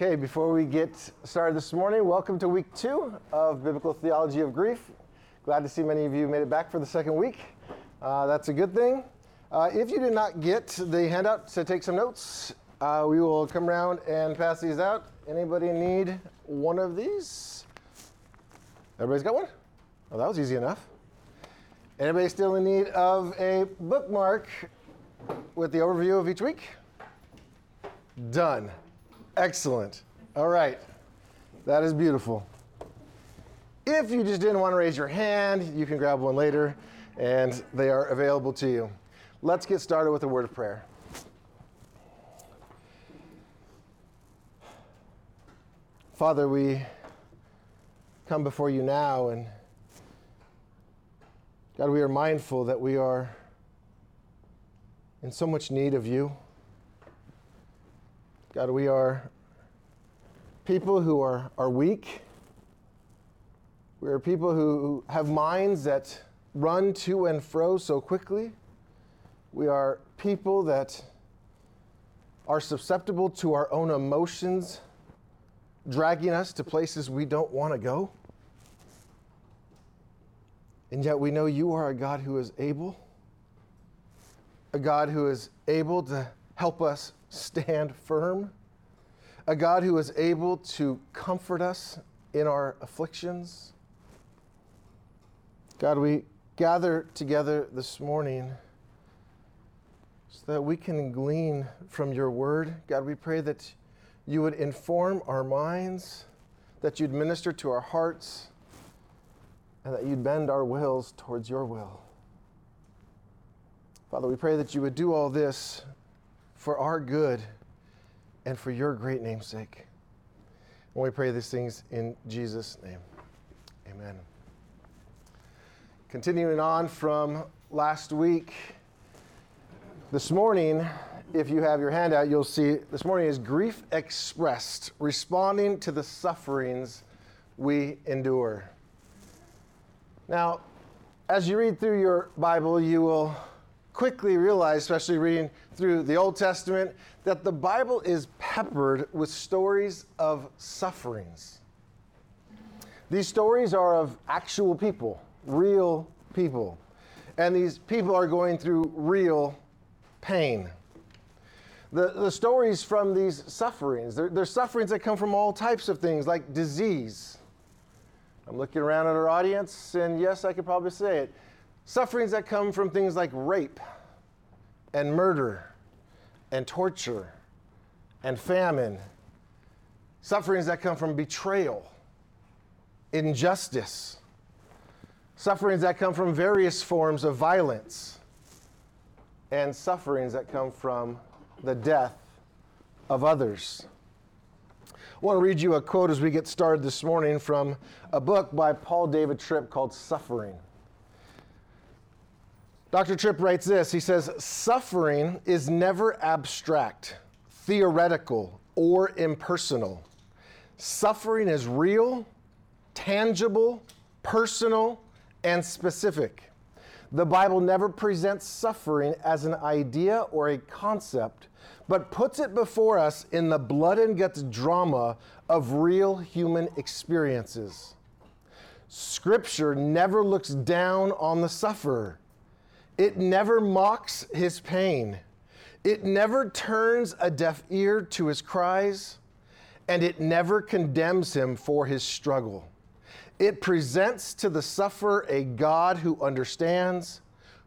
Okay, before we get started this morning, welcome to week two of Biblical Theology of Grief. Glad to see many of you made it back for the second week. Uh, that's a good thing. Uh, if you did not get the handout to take some notes, uh, we will come around and pass these out. Anybody need one of these? Everybody's got one? Oh, that was easy enough. Anybody still in need of a bookmark with the overview of each week? Done. Excellent. All right. That is beautiful. If you just didn't want to raise your hand, you can grab one later, and they are available to you. Let's get started with a word of prayer. Father, we come before you now, and God, we are mindful that we are in so much need of you. God, we are people who are, are weak. We are people who have minds that run to and fro so quickly. We are people that are susceptible to our own emotions, dragging us to places we don't want to go. And yet we know you are a God who is able, a God who is able to help us stand firm, a God who is able to comfort us in our afflictions. God, we gather together this morning so that we can glean from your word. God, we pray that you would inform our minds, that you'd minister to our hearts, and that you'd bend our wills towards your will. Father, we pray that you would do all this for our good and for your great name's sake. And we pray these things in Jesus' name. Amen. Continuing on from last week, this morning, if you have your handout, you'll see this morning is grief expressed, responding to the sufferings we endure. Now, as you read through your Bible, you will quickly realize, especially reading through the Old Testament, that the Bible is peppered with stories of sufferings. These stories are of actual people, real people. And these people are going through real pain. The, the stories from these sufferings, they're, they're sufferings that come from all types of things, like disease. I'm looking around at our audience, and yes, I could probably say it Sufferings that come from things like rape and murder and torture and famine. Sufferings that come from betrayal, injustice. Sufferings that come from various forms of violence. And sufferings that come from the death of others. I want to read you a quote as we get started this morning from a book by Paul David Tripp called Suffering. Dr. Tripp writes this He says, Suffering is never abstract, theoretical, or impersonal. Suffering is real, tangible, personal, and specific. The Bible never presents suffering as an idea or a concept, but puts it before us in the blood and guts drama of real human experiences. Scripture never looks down on the sufferer. It never mocks his pain. It never turns a deaf ear to his cries, and it never condemns him for his struggle. It presents to the sufferer a God who understands,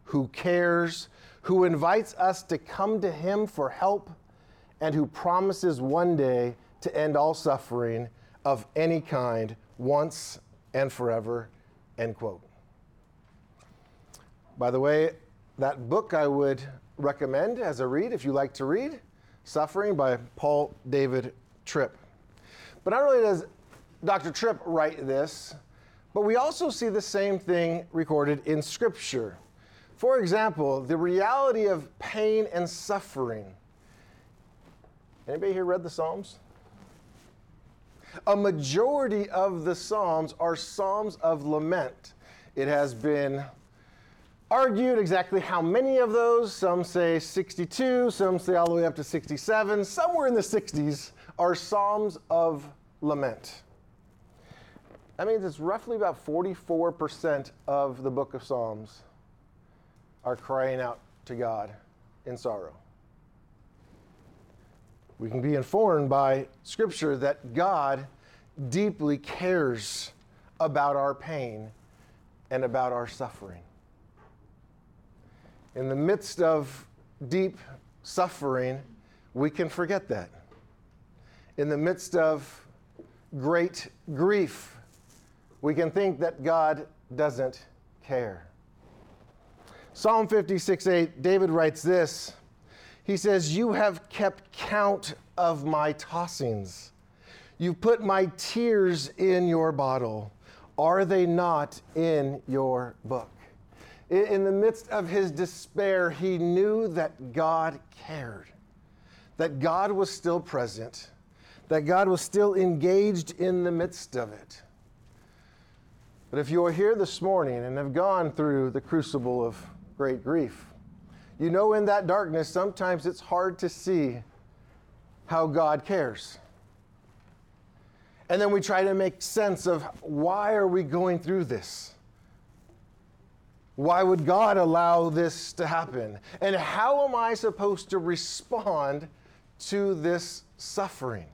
who cares, who invites us to come to him for help, and who promises one day to end all suffering of any kind once and forever. End quote. By the way, that book I would recommend as a read if you like to read Suffering by Paul David Tripp. But not only does Dr. Tripp write this, but we also see the same thing recorded in Scripture. For example, the reality of pain and suffering. Anybody here read the Psalms? A majority of the Psalms are Psalms of lament. It has been argued exactly how many of those. Some say 62, some say all the way up to 67. Somewhere in the 60s are Psalms of lament. That means it's roughly about 44% of the book of Psalms are crying out to God in sorrow. We can be informed by Scripture that God deeply cares about our pain and about our suffering. In the midst of deep suffering, we can forget that. In the midst of great grief, we can think that God doesn't care. Psalm 56 8, David writes this. He says, You have kept count of my tossings. You put my tears in your bottle. Are they not in your book? In the midst of his despair, he knew that God cared, that God was still present, that God was still engaged in the midst of it. But if you are here this morning and have gone through the crucible of great grief, you know in that darkness sometimes it's hard to see how God cares. And then we try to make sense of why are we going through this? Why would God allow this to happen? And how am I supposed to respond to this suffering?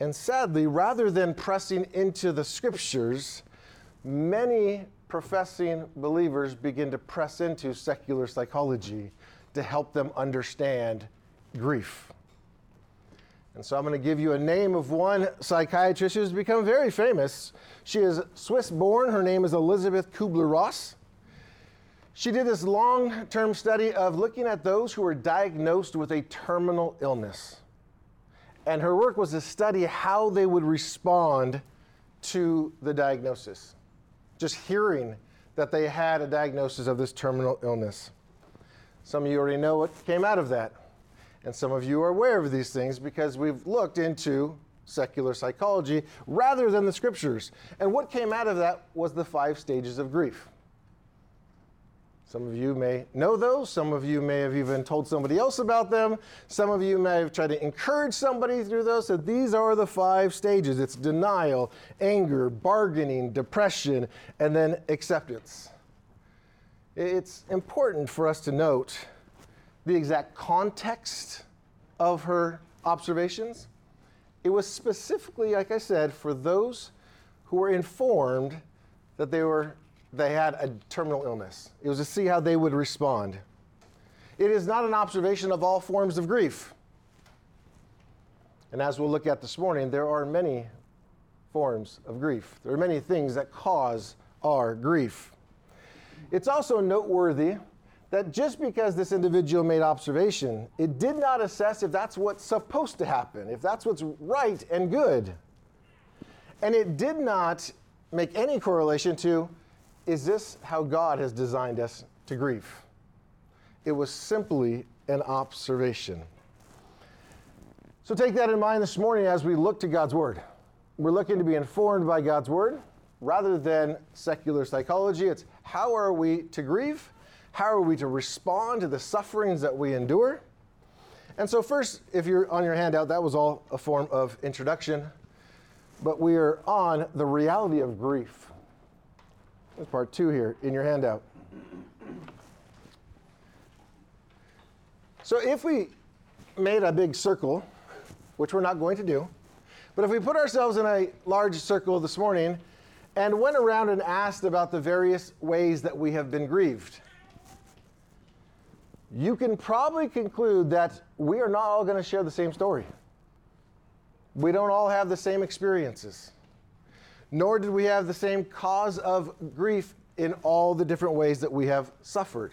And sadly, rather than pressing into the scriptures, many professing believers begin to press into secular psychology to help them understand grief. And so I'm going to give you a name of one psychiatrist who's become very famous. She is Swiss born. Her name is Elisabeth Kubler Ross. She did this long term study of looking at those who were diagnosed with a terminal illness and her work was to study how they would respond to the diagnosis. Just hearing that they had a diagnosis of this terminal illness. Some of you already know what came out of that. And some of you are aware of these things because we've looked into secular psychology rather than the scriptures. And what came out of that was the five stages of grief. Some of you may know those. Some of you may have even told somebody else about them. Some of you may have tried to encourage somebody through those. So these are the five stages it's denial, anger, bargaining, depression, and then acceptance. It's important for us to note the exact context of her observations. It was specifically, like I said, for those who were informed that they were they had a terminal illness. It was to see how they would respond. It is not an observation of all forms of grief. And as we'll look at this morning, there are many forms of grief. There are many things that cause our grief. It's also noteworthy that just because this individual made observation, it did not assess if that's what's supposed to happen, if that's what's right and good. And it did not make any correlation to is this how God has designed us to grieve? It was simply an observation. So take that in mind this morning as we look to God's Word. We're looking to be informed by God's Word rather than secular psychology. It's how are we to grieve? How are we to respond to the sufferings that we endure? And so, first, if you're on your handout, that was all a form of introduction. But we are on the reality of grief. That's part two here in your handout. So if we made a big circle, which we're not going to do, but if we put ourselves in a large circle this morning and went around and asked about the various ways that we have been grieved, you can probably conclude that we are not all going to share the same story. We don't all have the same experiences nor did we have the same cause of grief in all the different ways that we have suffered.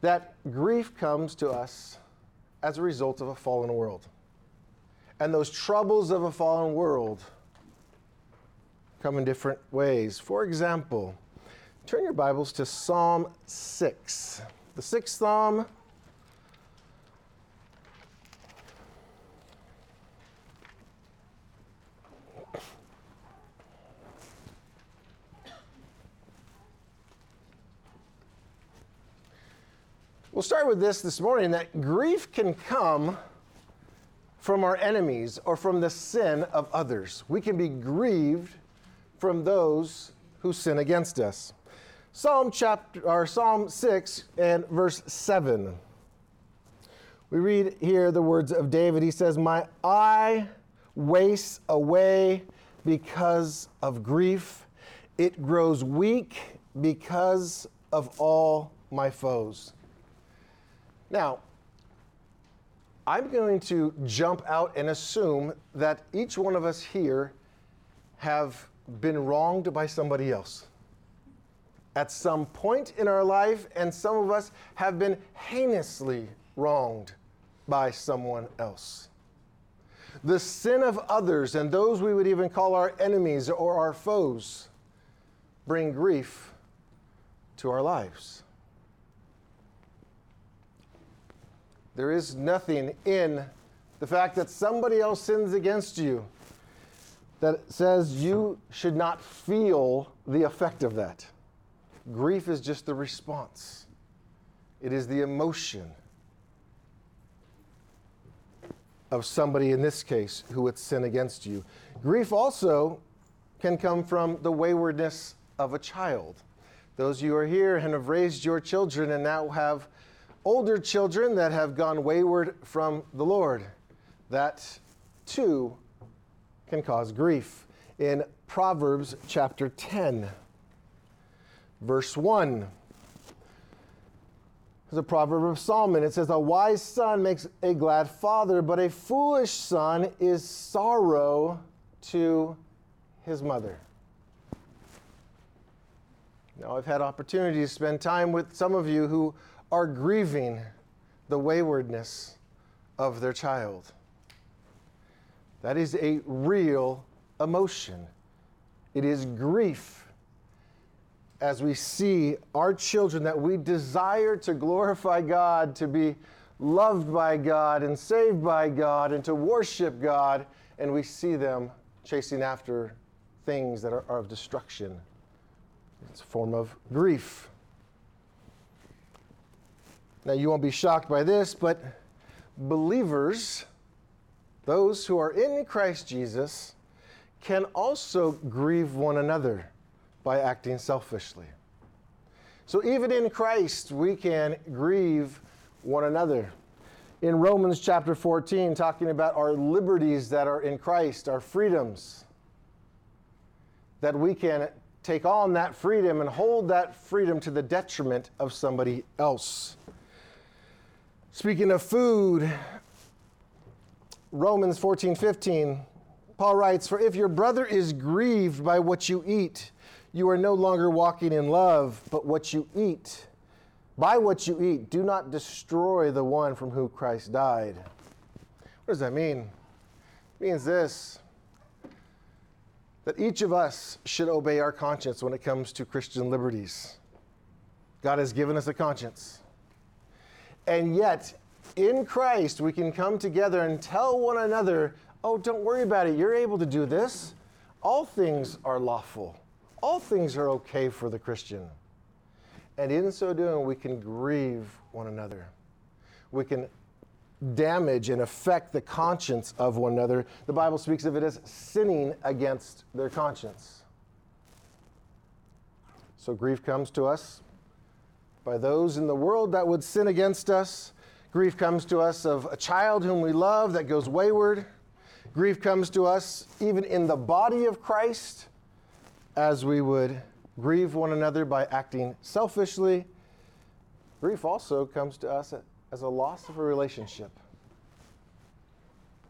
That grief comes to us as a result of a fallen world. And those troubles of a fallen world come in different ways. For example, turn your Bibles to Psalm 6. The sixth Psalm We'll start with this this morning that grief can come from our enemies or from the sin of others. We can be grieved from those who sin against us. Psalm chapter or Psalm 6 and verse 7. We read here the words of David. He says, "My eye wastes away because of grief. It grows weak because of all my foes." Now, I'm going to jump out and assume that each one of us here have been wronged by somebody else at some point in our life, and some of us have been heinously wronged by someone else. The sin of others and those we would even call our enemies or our foes bring grief to our lives. There is nothing in the fact that somebody else sins against you that says you should not feel the effect of that. Grief is just the response, it is the emotion of somebody, in this case, who would sin against you. Grief also can come from the waywardness of a child. Those you who are here and have raised your children and now have older children that have gone wayward from the Lord. That too can cause grief. In Proverbs chapter 10, verse 1, there's a proverb of Solomon. It says, A wise son makes a glad father, but a foolish son is sorrow to his mother. Now, I've had opportunity to spend time with some of you who are grieving the waywardness of their child. That is a real emotion. It is grief as we see our children that we desire to glorify God, to be loved by God and saved by God and to worship God, and we see them chasing after things that are, are of destruction. It's a form of grief. Now, you won't be shocked by this, but believers, those who are in Christ Jesus, can also grieve one another by acting selfishly. So, even in Christ, we can grieve one another. In Romans chapter 14, talking about our liberties that are in Christ, our freedoms, that we can take on that freedom and hold that freedom to the detriment of somebody else. Speaking of food, Romans 14 15, Paul writes, For if your brother is grieved by what you eat, you are no longer walking in love, but what you eat. By what you eat, do not destroy the one from whom Christ died. What does that mean? It means this that each of us should obey our conscience when it comes to Christian liberties. God has given us a conscience. And yet, in Christ, we can come together and tell one another, oh, don't worry about it. You're able to do this. All things are lawful, all things are okay for the Christian. And in so doing, we can grieve one another. We can damage and affect the conscience of one another. The Bible speaks of it as sinning against their conscience. So grief comes to us by those in the world that would sin against us. Grief comes to us of a child whom we love that goes wayward. Grief comes to us even in the body of Christ as we would grieve one another by acting selfishly. Grief also comes to us as a loss of a relationship.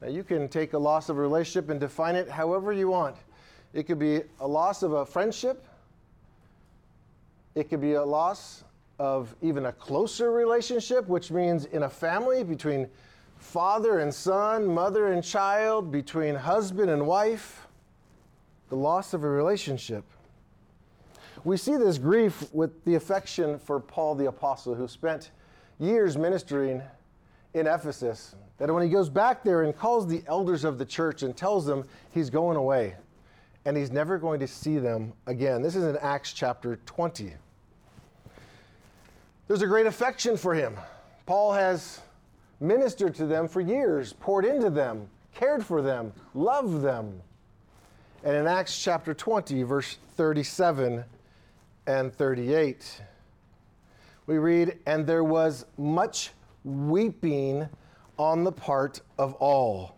Now, you can take a loss of a relationship and define it however you want. It could be a loss of a friendship, it could be a loss of even a closer relationship, which means in a family between father and son, mother and child, between husband and wife, the loss of a relationship. We see this grief with the affection for Paul the Apostle, who spent years ministering in Ephesus. That when he goes back there and calls the elders of the church and tells them he's going away and he's never going to see them again. This is in Acts chapter 20 there's a great affection for him. Paul has ministered to them for years, poured into them, cared for them, loved them. And in Acts chapter 20, verse 37 and 38, we read, And there was much weeping on the part of all.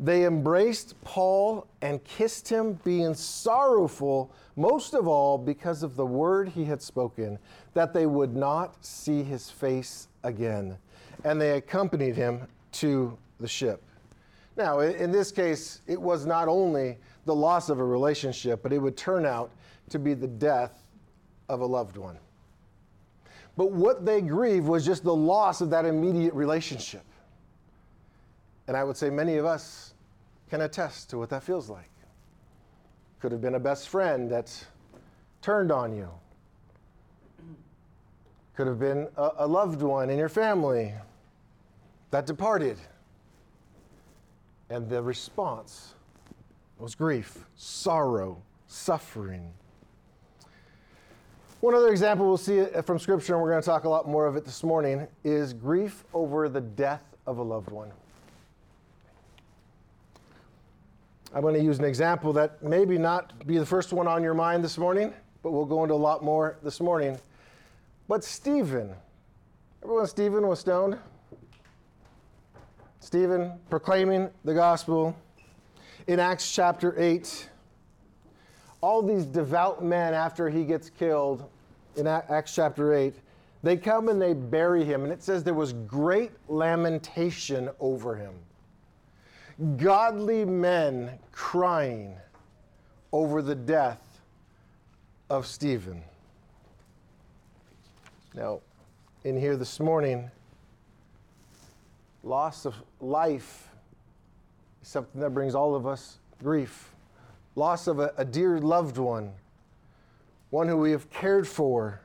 They embraced Paul and kissed him, being sorrowful, most of all because of the word he had spoken, that they would not see his face again. And they accompanied him to the ship. Now, in this case, it was not only the loss of a relationship, but it would turn out to be the death of a loved one. But what they grieved was just the loss of that immediate relationship. And I would say many of us can attest to what that feels like. Could have been a best friend that turned on you. Could have been a, a loved one in your family that departed. And the response was grief, sorrow, suffering. One other example we'll see from Scripture, and we're going to talk a lot more of it this morning, is grief over the death of a loved one. I'm going to use an example that maybe not be the first one on your mind this morning, but we'll go into a lot more this morning. But Stephen, everyone, Stephen was stoned. Stephen proclaiming the gospel in Acts chapter 8. All these devout men, after he gets killed in Acts chapter 8, they come and they bury him. And it says there was great lamentation over him godly men crying over the death of Stephen. Now, in here this morning, loss of life is something that brings all of us grief. Loss of a, a dear loved one, one who we have cared for,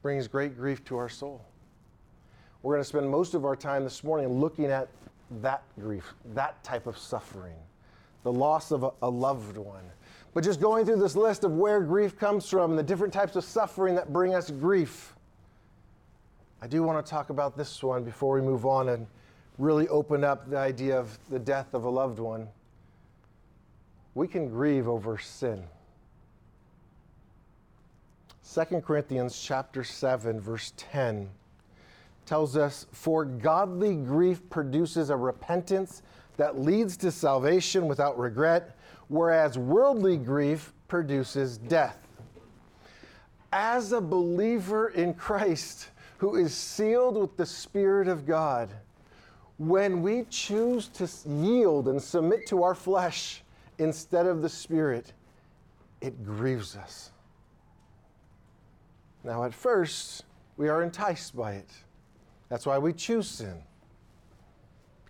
brings great grief to our soul. We're going to spend most of our time this morning looking at that grief, that type of suffering, the loss of a, a, loved one. But just going through this list of where grief comes from, the different types of suffering that bring us grief, I do want to talk about this one before we move on and really open up the idea of the death of a loved one. We can grieve over sin. 2 Corinthians chapter 7 verse 10 tells us, For godly grief produces a repentance that leads to salvation without regret, whereas worldly grief produces death. As a believer in Christ who is sealed with the Spirit of God, when we choose to yield and submit to our flesh instead of the Spirit, it grieves us. Now, at first, we are enticed by it. That's why we choose sin,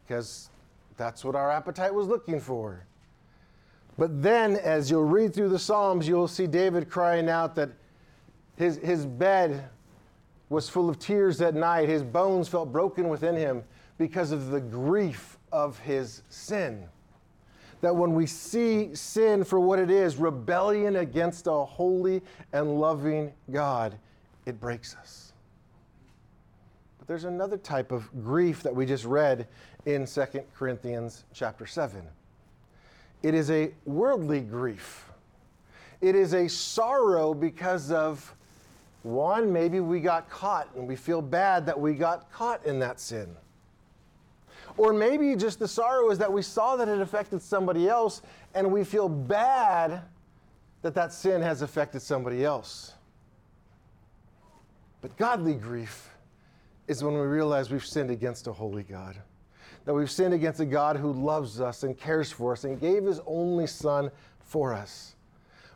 because that's what our appetite was looking for. But then, as you'll read through the Psalms, you'll see David crying out that his, his bed was full of tears that night. His bones felt broken within him because of the grief of his sin. That when we see sin for what it is, rebellion against a holy and loving God, it breaks us there's another type of grief that we just read in 2 Corinthians chapter 7. It is a worldly grief. It is a sorrow because of one, maybe we got caught and we feel bad that we got caught in that sin. Or maybe just the sorrow is that we saw that it affected somebody else and we feel bad that that sin has affected somebody else. But godly grief is when we realize we've sinned against a holy God. That we've sinned against a God who loves us and cares for us and gave his only Son for us.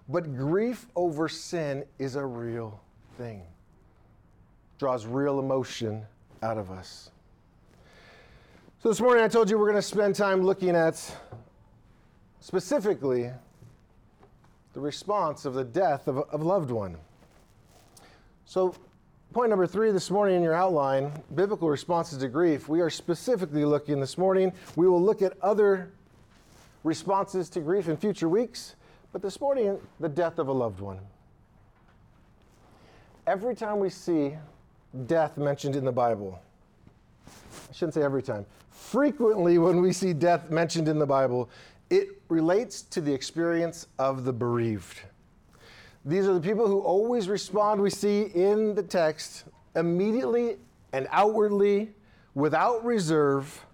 But grief over sin is a real thing, draws real emotion out of us. So this morning I told you we're going to spend time looking at specifically the response of the death of a, loved one. So Point number three this morning in your outline biblical responses to grief. We are specifically looking this morning. We will look at other responses to grief in future weeks, but this morning, the death of a loved one. Every time we see death mentioned in the Bible, I shouldn't say every time, frequently when we see death mentioned in the Bible, it relates to the experience of the bereaved. These are the people who always respond, we see in the text, immediately and outwardly, without reserve,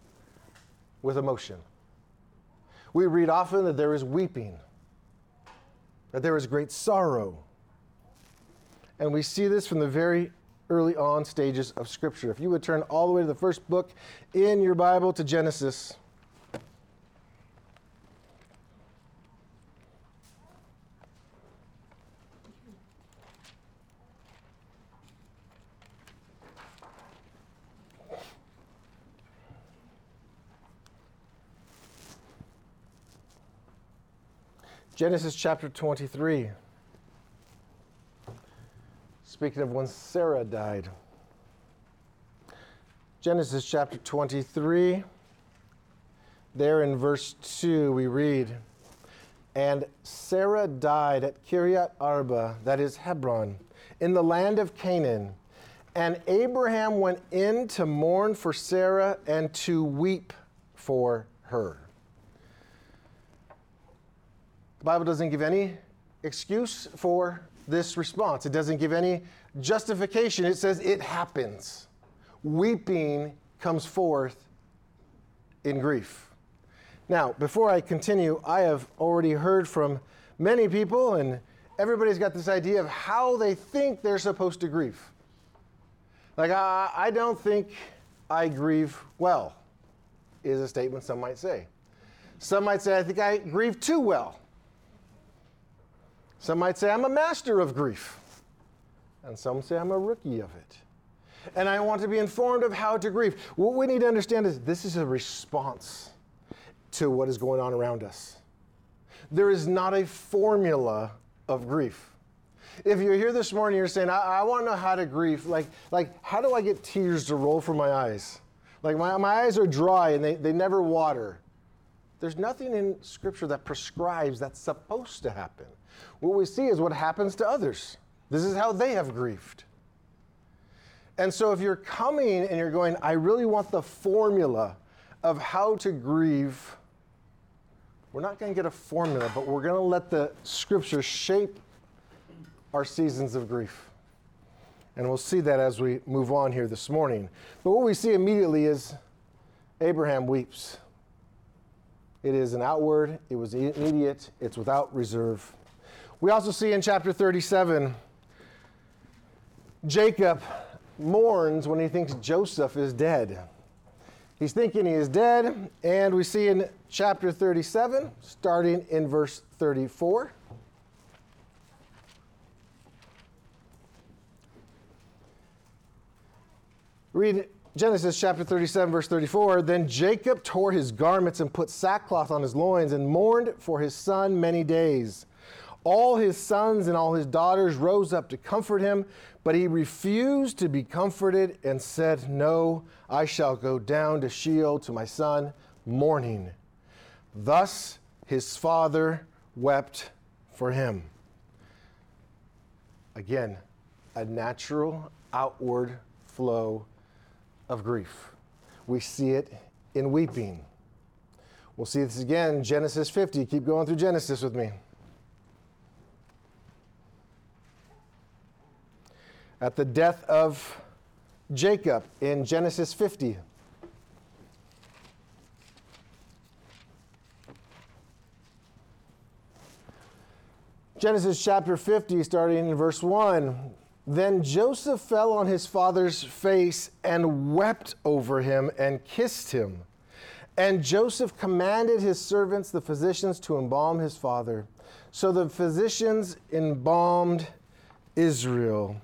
with emotion. We read often that there is weeping, that there is great sorrow. And we see this from the very early on stages of Scripture. If you would turn all the way to the first book in your Bible to Genesis. Genesis chapter 23. Speaking of when Sarah died. Genesis chapter 23, there in verse 2, we read, And Sarah died at Kiriath Arba, that is Hebron, in the land of Canaan. And Abraham went in to mourn for Sarah and to weep for her. The Bible doesn't give any excuse for this response, it doesn't give any justification. It says it happens. Weeping comes forth in grief. Now, before I continue, I have already heard from many people, and everybody's got this idea of how they think they're supposed to grieve. Like, I, I don't think I grieve well, is a statement some might say. Some might say, I think I grieve too well. Some might say I'm a master of grief, and some say I'm a rookie of it. And I want to be informed of how to grieve. What we need to understand is this is a response to what is going on around us. There is not a formula of grief. If you're here this morning, you're saying, I, I want to know how to grieve. Like, like, how do I get tears to roll from my eyes? Like, my, my eyes are dry and they, they never water. There's nothing in Scripture that prescribes that's supposed to happen. What we see is what happens to others. This is how they have grieved. And so if you're coming and you're going, I really want the formula of how to grieve, we're not going to get a formula, but we're going to let the scripture shape our seasons of grief. And we'll see that as we move on here this morning. But what we see immediately is Abraham weeps. It is an outward, it was immediate, it's without reserve. We also see in chapter 37, Jacob mourns when he thinks Joseph is dead. He's thinking he is dead, and we see in chapter 37, starting in verse 34. Read Genesis chapter 37, verse 34. Then Jacob tore his garments and put sackcloth on his loins and mourned for his son many days. All his sons and all his daughters rose up to comfort him, but he refused to be comforted and said, No, I shall go down to Sheol to my son, mourning. Thus his father wept for him. Again, a natural outward flow of grief. We see it in weeping. We'll see this again, Genesis 50. Keep going through Genesis with me. At the death of Jacob in Genesis 50. Genesis chapter 50, starting in verse 1. Then Joseph fell on his father's face and wept over him and kissed him. And Joseph commanded his servants, the physicians, to embalm his father. So the physicians embalmed Israel.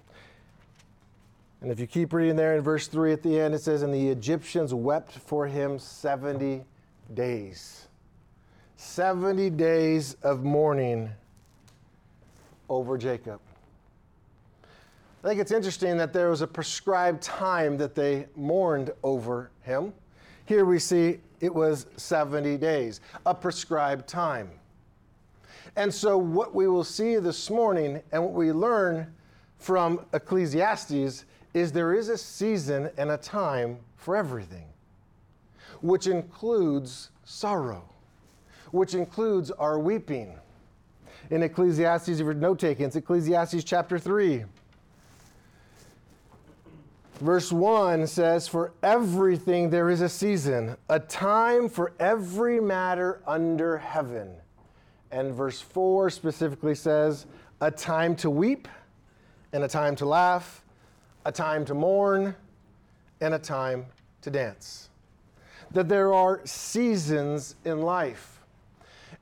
And if you keep reading there in verse 3 at the end, it says, And the Egyptians wept for him 70 days. 70 days of mourning over Jacob. I think it's interesting that there was a prescribed time that they mourned over him. Here we see it was 70 days, a prescribed time. And so, what we will see this morning and what we learn from Ecclesiastes is there is a season and a time for everything, which includes sorrow, which includes our weeping. In Ecclesiastes, if you're note taking, it's Ecclesiastes chapter 3. Verse 1 says, For everything there is a season, a time for every matter under heaven. And verse 4 specifically says, A time to weep, and a time to laugh, a time to mourn, and a time to dance. That there are seasons in life.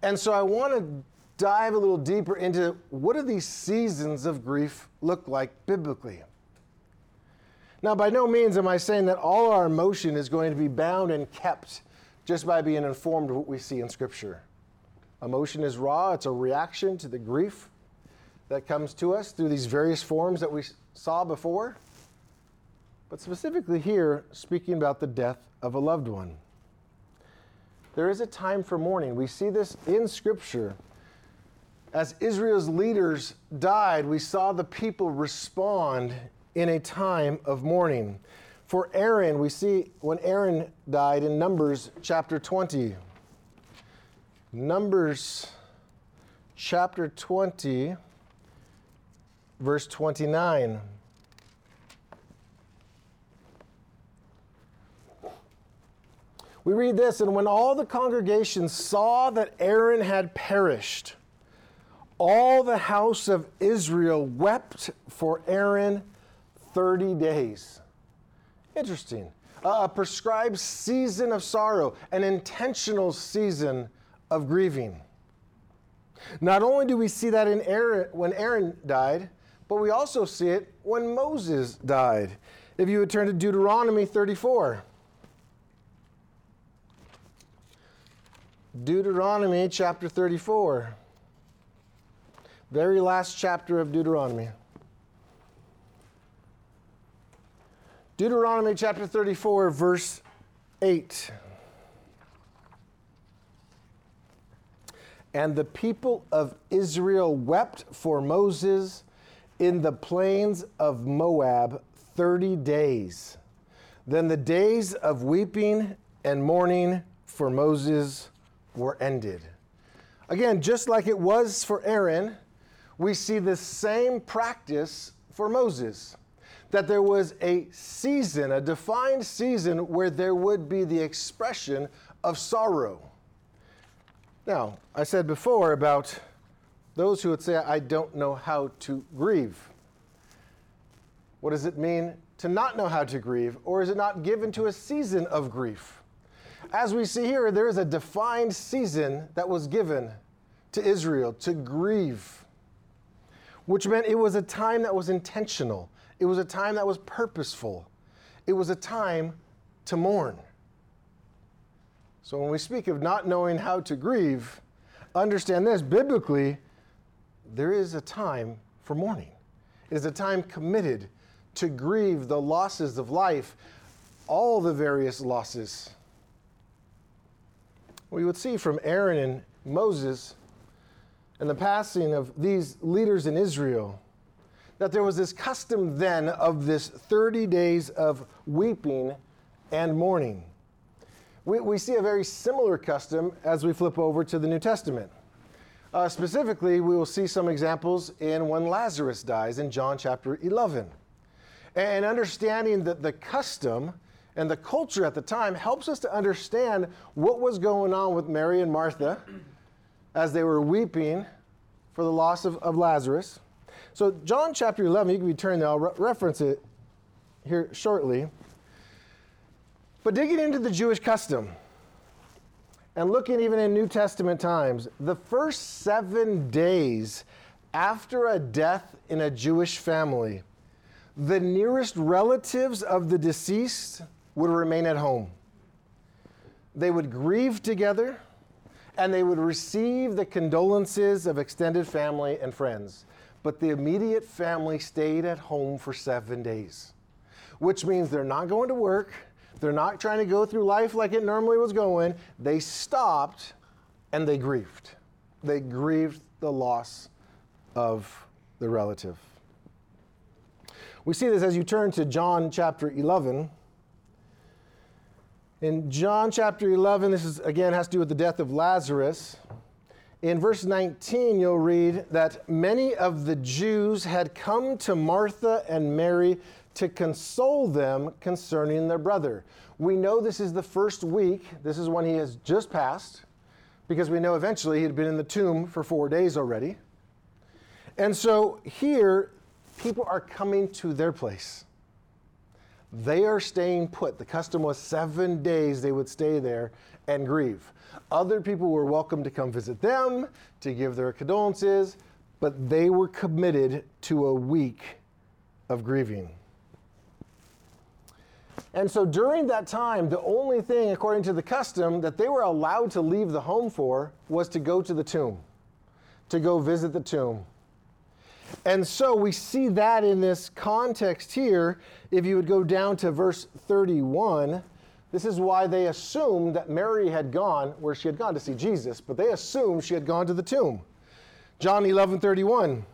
And so I want to dive a little deeper into what do these seasons of grief look like biblically? Now, by no means am I saying that all our emotion is going to be bound and kept just by being informed of what we see in Scripture. Emotion is raw, it's a reaction to the grief that comes to us through these various forms that we saw before. But specifically here, speaking about the death of a loved one. There is a time for mourning. We see this in Scripture. As Israel's leaders died, we saw the people respond in a time of mourning. For Aaron, we see when Aaron died in Numbers chapter 20. Numbers chapter 20, verse 29. We read this, and when all the congregation saw that Aaron had perished, all the house of Israel wept for Aaron 30 days. Interesting. a prescribed season of sorrow, an intentional season of grieving. Not only do we see that in Aaron, when Aaron died, but we also see it when Moses died. If you would turn to Deuteronomy 34. Deuteronomy chapter 34. Very last chapter of Deuteronomy. Deuteronomy chapter 34, verse 8. And the people of Israel wept for Moses in the plains of Moab 30 days. Then the days of weeping and mourning for Moses were ended. Again, just like it was for Aaron, we see the same practice for Moses that there was a season, a defined season, where there would be the expression of sorrow. Now, I said before about those who would say, I don't know how to grieve. What does it mean to not know how to grieve, or is it not given to a season of grief? As we see here, there is a defined season that was given to Israel to grieve, which meant it was a time that was intentional. It was a time that was purposeful. It was a time to mourn. So when we speak of not knowing how to grieve, understand this biblically, there is a time for mourning. It is a time committed to grieve the losses of life, all the various losses. We would see from Aaron and Moses and the passing of these leaders in Israel that there was this custom then of this 30 days of weeping and mourning. We, we see a very similar custom as we flip over to the New Testament. Uh, specifically, we will see some examples in when Lazarus dies in John chapter 11. And understanding that the custom and the culture at the time helps us to understand what was going on with Mary and Martha as they were weeping for the loss of, of Lazarus. So, John chapter 11, you can be turned there, I'll re- reference it here shortly. But digging into the Jewish custom and looking even in New Testament times, the first seven days after a death in a Jewish family, the nearest relatives of the deceased would remain at home. They would grieve together and they would receive the condolences of extended family and friends but the immediate family stayed at home for seven days, which means they're not going to work. They're not trying to go through life like it normally was going. They stopped and they grieved. They grieved the loss of the relative. We see this as you turn to John chapter 11. In John chapter 11, this is again has to do with the death of Lazarus. In verse 19, you'll read that many of the Jews had come to Martha and Mary to console them concerning their brother. We know this is the first week, this is when he has just passed, because we know eventually he had been in the tomb for four days already. And so here, people are coming to their place. They are staying put. The custom was seven days they would stay there and grieve. Other people were welcome to come visit them, to give their condolences, but they were committed to a week of grieving. And so during that time, the only thing, according to the custom, that they were allowed to leave the home for was to go to the tomb, to go visit the tomb. And so we see that in this context here. If you would go down to verse 31, this is why they assumed that Mary had gone where she had gone to see Jesus, but they assumed she had gone to the tomb. John 11 31.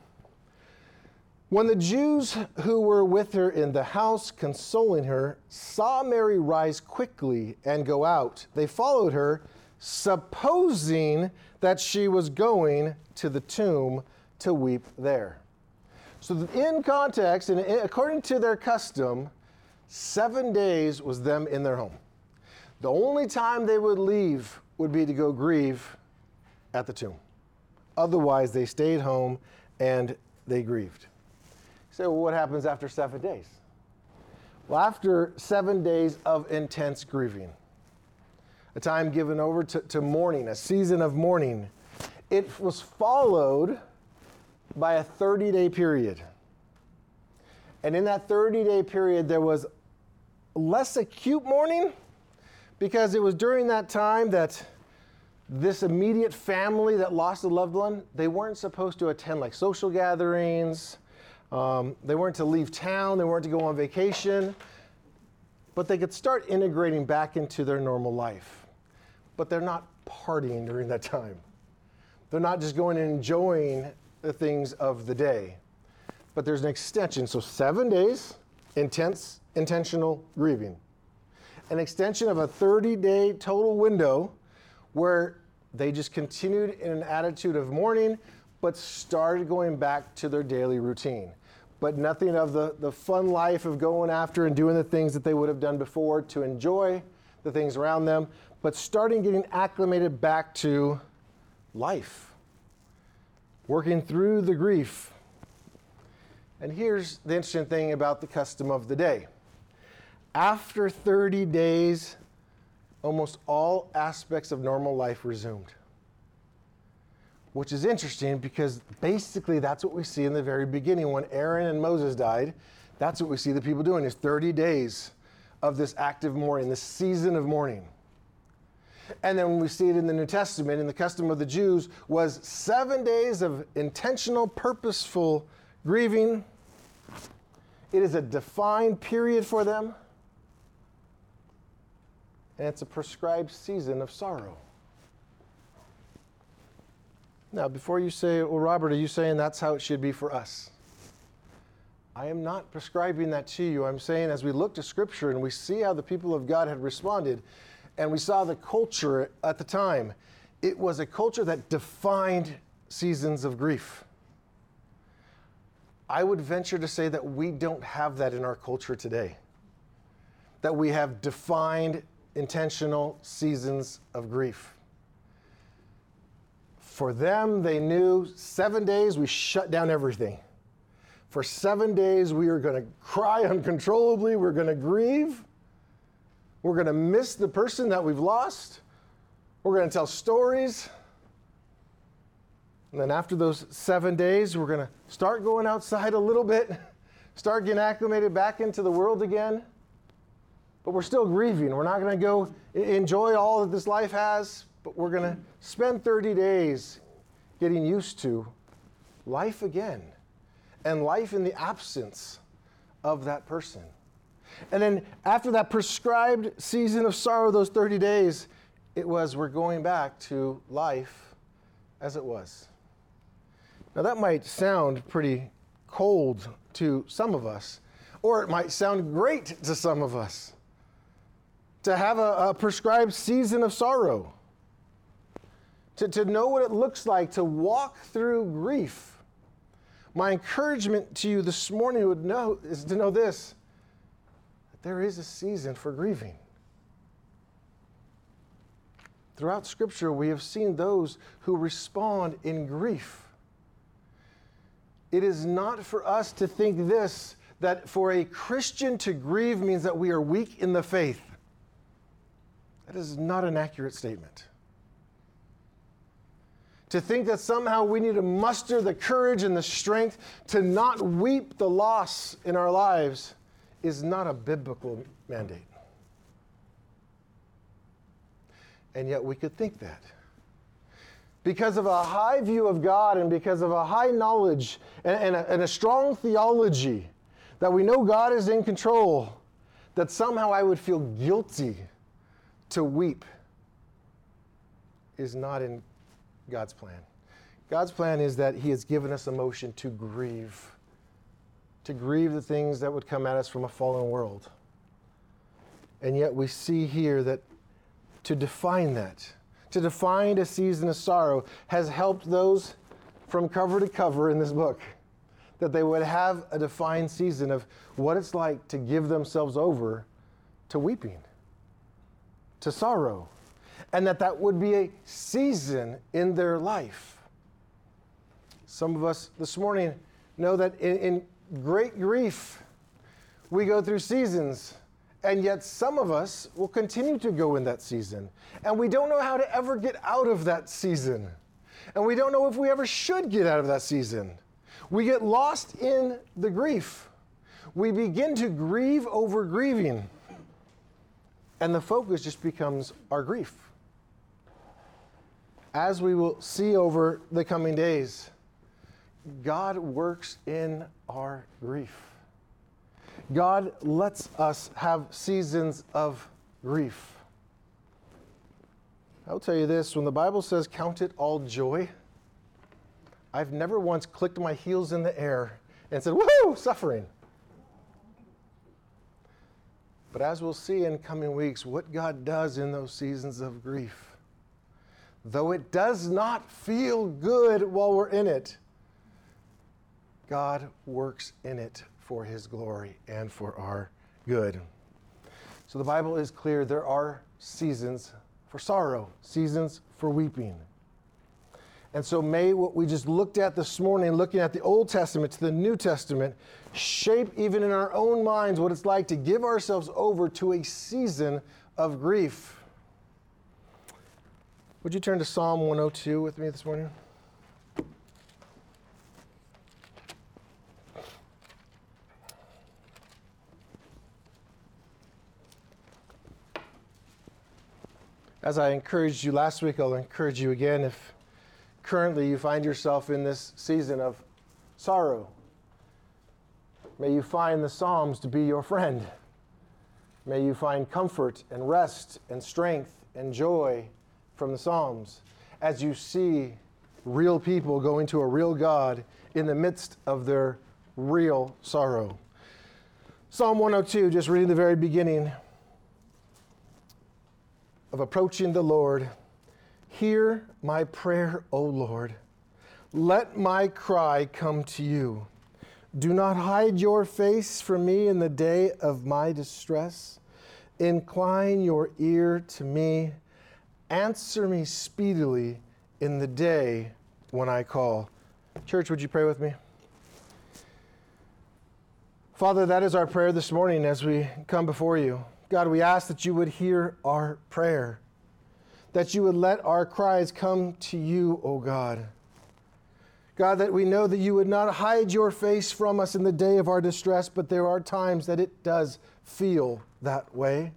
When the Jews who were with her in the house consoling her saw Mary rise quickly and go out, they followed her, supposing that she was going to the tomb to weep there. So, in context, and according to their custom, seven days was them in their home. The only time they would leave would be to go grieve at the tomb. Otherwise, they stayed home and they grieved. So, what happens after seven days? Well, after seven days of intense grieving, a time given over to, to mourning, a season of mourning, it was followed by a 30 day period. And in that 30 day period, there was less acute mourning because it was during that time that this immediate family that lost a loved one, they weren't supposed to attend like social gatherings. Um, they weren't to leave town. They weren't to go on vacation. But they could start integrating back into their normal life. But they're not partying during that time. They're not just going and enjoying the things of the day. But there's an extension. So, seven days, intense, intentional grieving. An extension of a 30 day total window where they just continued in an attitude of mourning, but started going back to their daily routine. But nothing of the, the fun life of going after and doing the things that they would have done before to enjoy the things around them, but starting getting acclimated back to life working through the grief. And here's the interesting thing about the custom of the day. After 30 days, almost all aspects of normal life resumed. Which is interesting because basically that's what we see in the very beginning when Aaron and Moses died. That's what we see the people doing is 30 days of this active mourning, this season of mourning. And then we see it in the New Testament, in the custom of the Jews, was seven days of intentional, purposeful grieving. It is a defined period for them, and it's a prescribed season of sorrow. Now, before you say, well, Robert, are you saying that's how it should be for us? I am not prescribing that to you. I'm saying as we look to Scripture and we see how the people of God had responded, and we saw the culture at the time. It was a culture that defined seasons of grief. I would venture to say that we don't have that in our culture today. That we have defined, intentional seasons of grief. For them, they knew seven days we shut down everything. For seven days, we are going to cry uncontrollably, we're going to grieve, we're going to miss the person that we've lost. We're going to tell stories. And then after those seven days, we're going to start going outside a little bit, start getting acclimated back into the world again. But we're still grieving. We're not going to go enjoy all that this life has, but we're going to spend 30 days getting used to life again and life in the absence of that person. And then after that prescribed season of sorrow, those 30 days, it was we're going back to life as it was. Now, that might sound pretty cold to some of us, or it might sound great to some of us. to have a, a prescribed season of sorrow, to, to know what it looks like to walk through grief. My encouragement to you this morning would know is to know this there is a season for grieving. Throughout Scripture, we have seen those who respond in grief. It is not for us to think this that for a Christian to grieve means that we are weak in the faith. That is not an accurate statement. To think that somehow we need to muster the courage and the strength to not weep the loss in our lives is not a biblical mandate. And yet we could think that. Because of a high view of God and because of a high knowledge and, and, a, and a strong theology that we know God is in control, that somehow I would feel guilty to weep is not in God's plan. God's plan is that He has given us emotion to grieve, to grieve the things that would come at us from a fallen world. And yet we see here that to define that, to define a season of sorrow, has helped those from cover to cover in this book. That they would have a defined season of what it's like to give themselves over to weeping to sorrow, and that that would be a season in their life. Some of us this morning know that in, in great grief, we go through seasons, and yet some of us will continue to go in that season, and we don't know how to ever get out of that season. And we don't know if we ever should get out of that season. We get lost in the grief. We begin to grieve over grieving. And the focus just becomes our grief. As we will see over the coming days, God works in our grief. God lets us have seasons of grief. I'll tell you this when the Bible says, Count it all joy, I've never once clicked my heels in the air and said, Woohoo, suffering. But as we'll see in coming weeks, what God does in those seasons of grief, though it does not feel good while we're in it, God works in it for his glory and for our good. So the Bible is clear there are seasons for sorrow, seasons for weeping. And so, may what we just looked at this morning, looking at the Old Testament to the New Testament, shape even in our own minds what it's like to give ourselves over to a season of grief. Would you turn to Psalm 102 with me this morning? As I encouraged you last week, I'll encourage you again if currently you find yourself in this season of sorrow. May you find the Psalms to be your friend. May you find comfort and rest and strength and joy from the Psalms as you see real people going to a real God in the midst of their real sorrow. Psalm 102, just reading the very beginning of approaching the Lord. Hear my prayer, O Lord. Let my cry come to you. Do not hide your face from me in the day of my distress. Incline your ear to me. Answer me speedily in the day when I call. Church, would you pray with me? Father, that is our prayer this morning as we come before you. God, we ask that you would hear our prayer that you would let our cries come to you, O God. God, that we know that you would not hide your face from us in the day of our distress, but there are times that it does feel that way.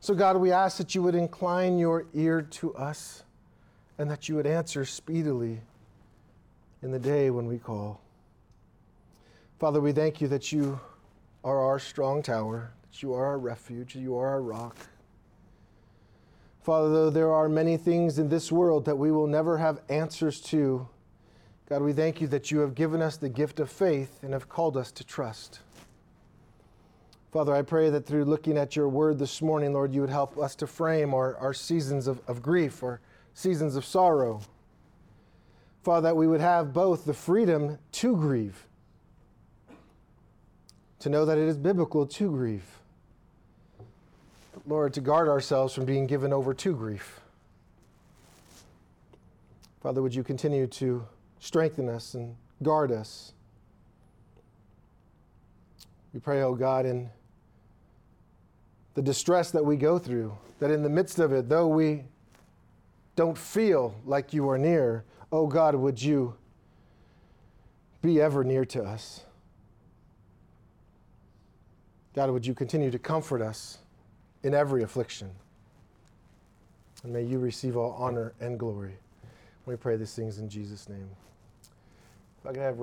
So, God, we ask that you would incline your ear to us and that you would answer speedily in the day when we call. Father, we thank you that you are our strong tower, that you are our refuge, you are our rock. Father, though there are many things in this world that we will never have answers to, God, we thank you that you have given us the gift of faith and have called us to trust. Father, I pray that through looking at your word this morning, Lord, you would help us to frame our, our seasons of, of grief or seasons of sorrow. Father, that we would have both the freedom to grieve, to know that it is biblical to grieve. Lord, to guard ourselves from being given over to grief. Father, would you continue to strengthen us and guard us? We pray, oh God, in the distress that we go through, that in the midst of it, though we don't feel like you are near, oh God, would you be ever near to us? God, would you continue to comfort us in every affliction? And may you receive all honor and glory. We pray these things in Jesus' name. If I could have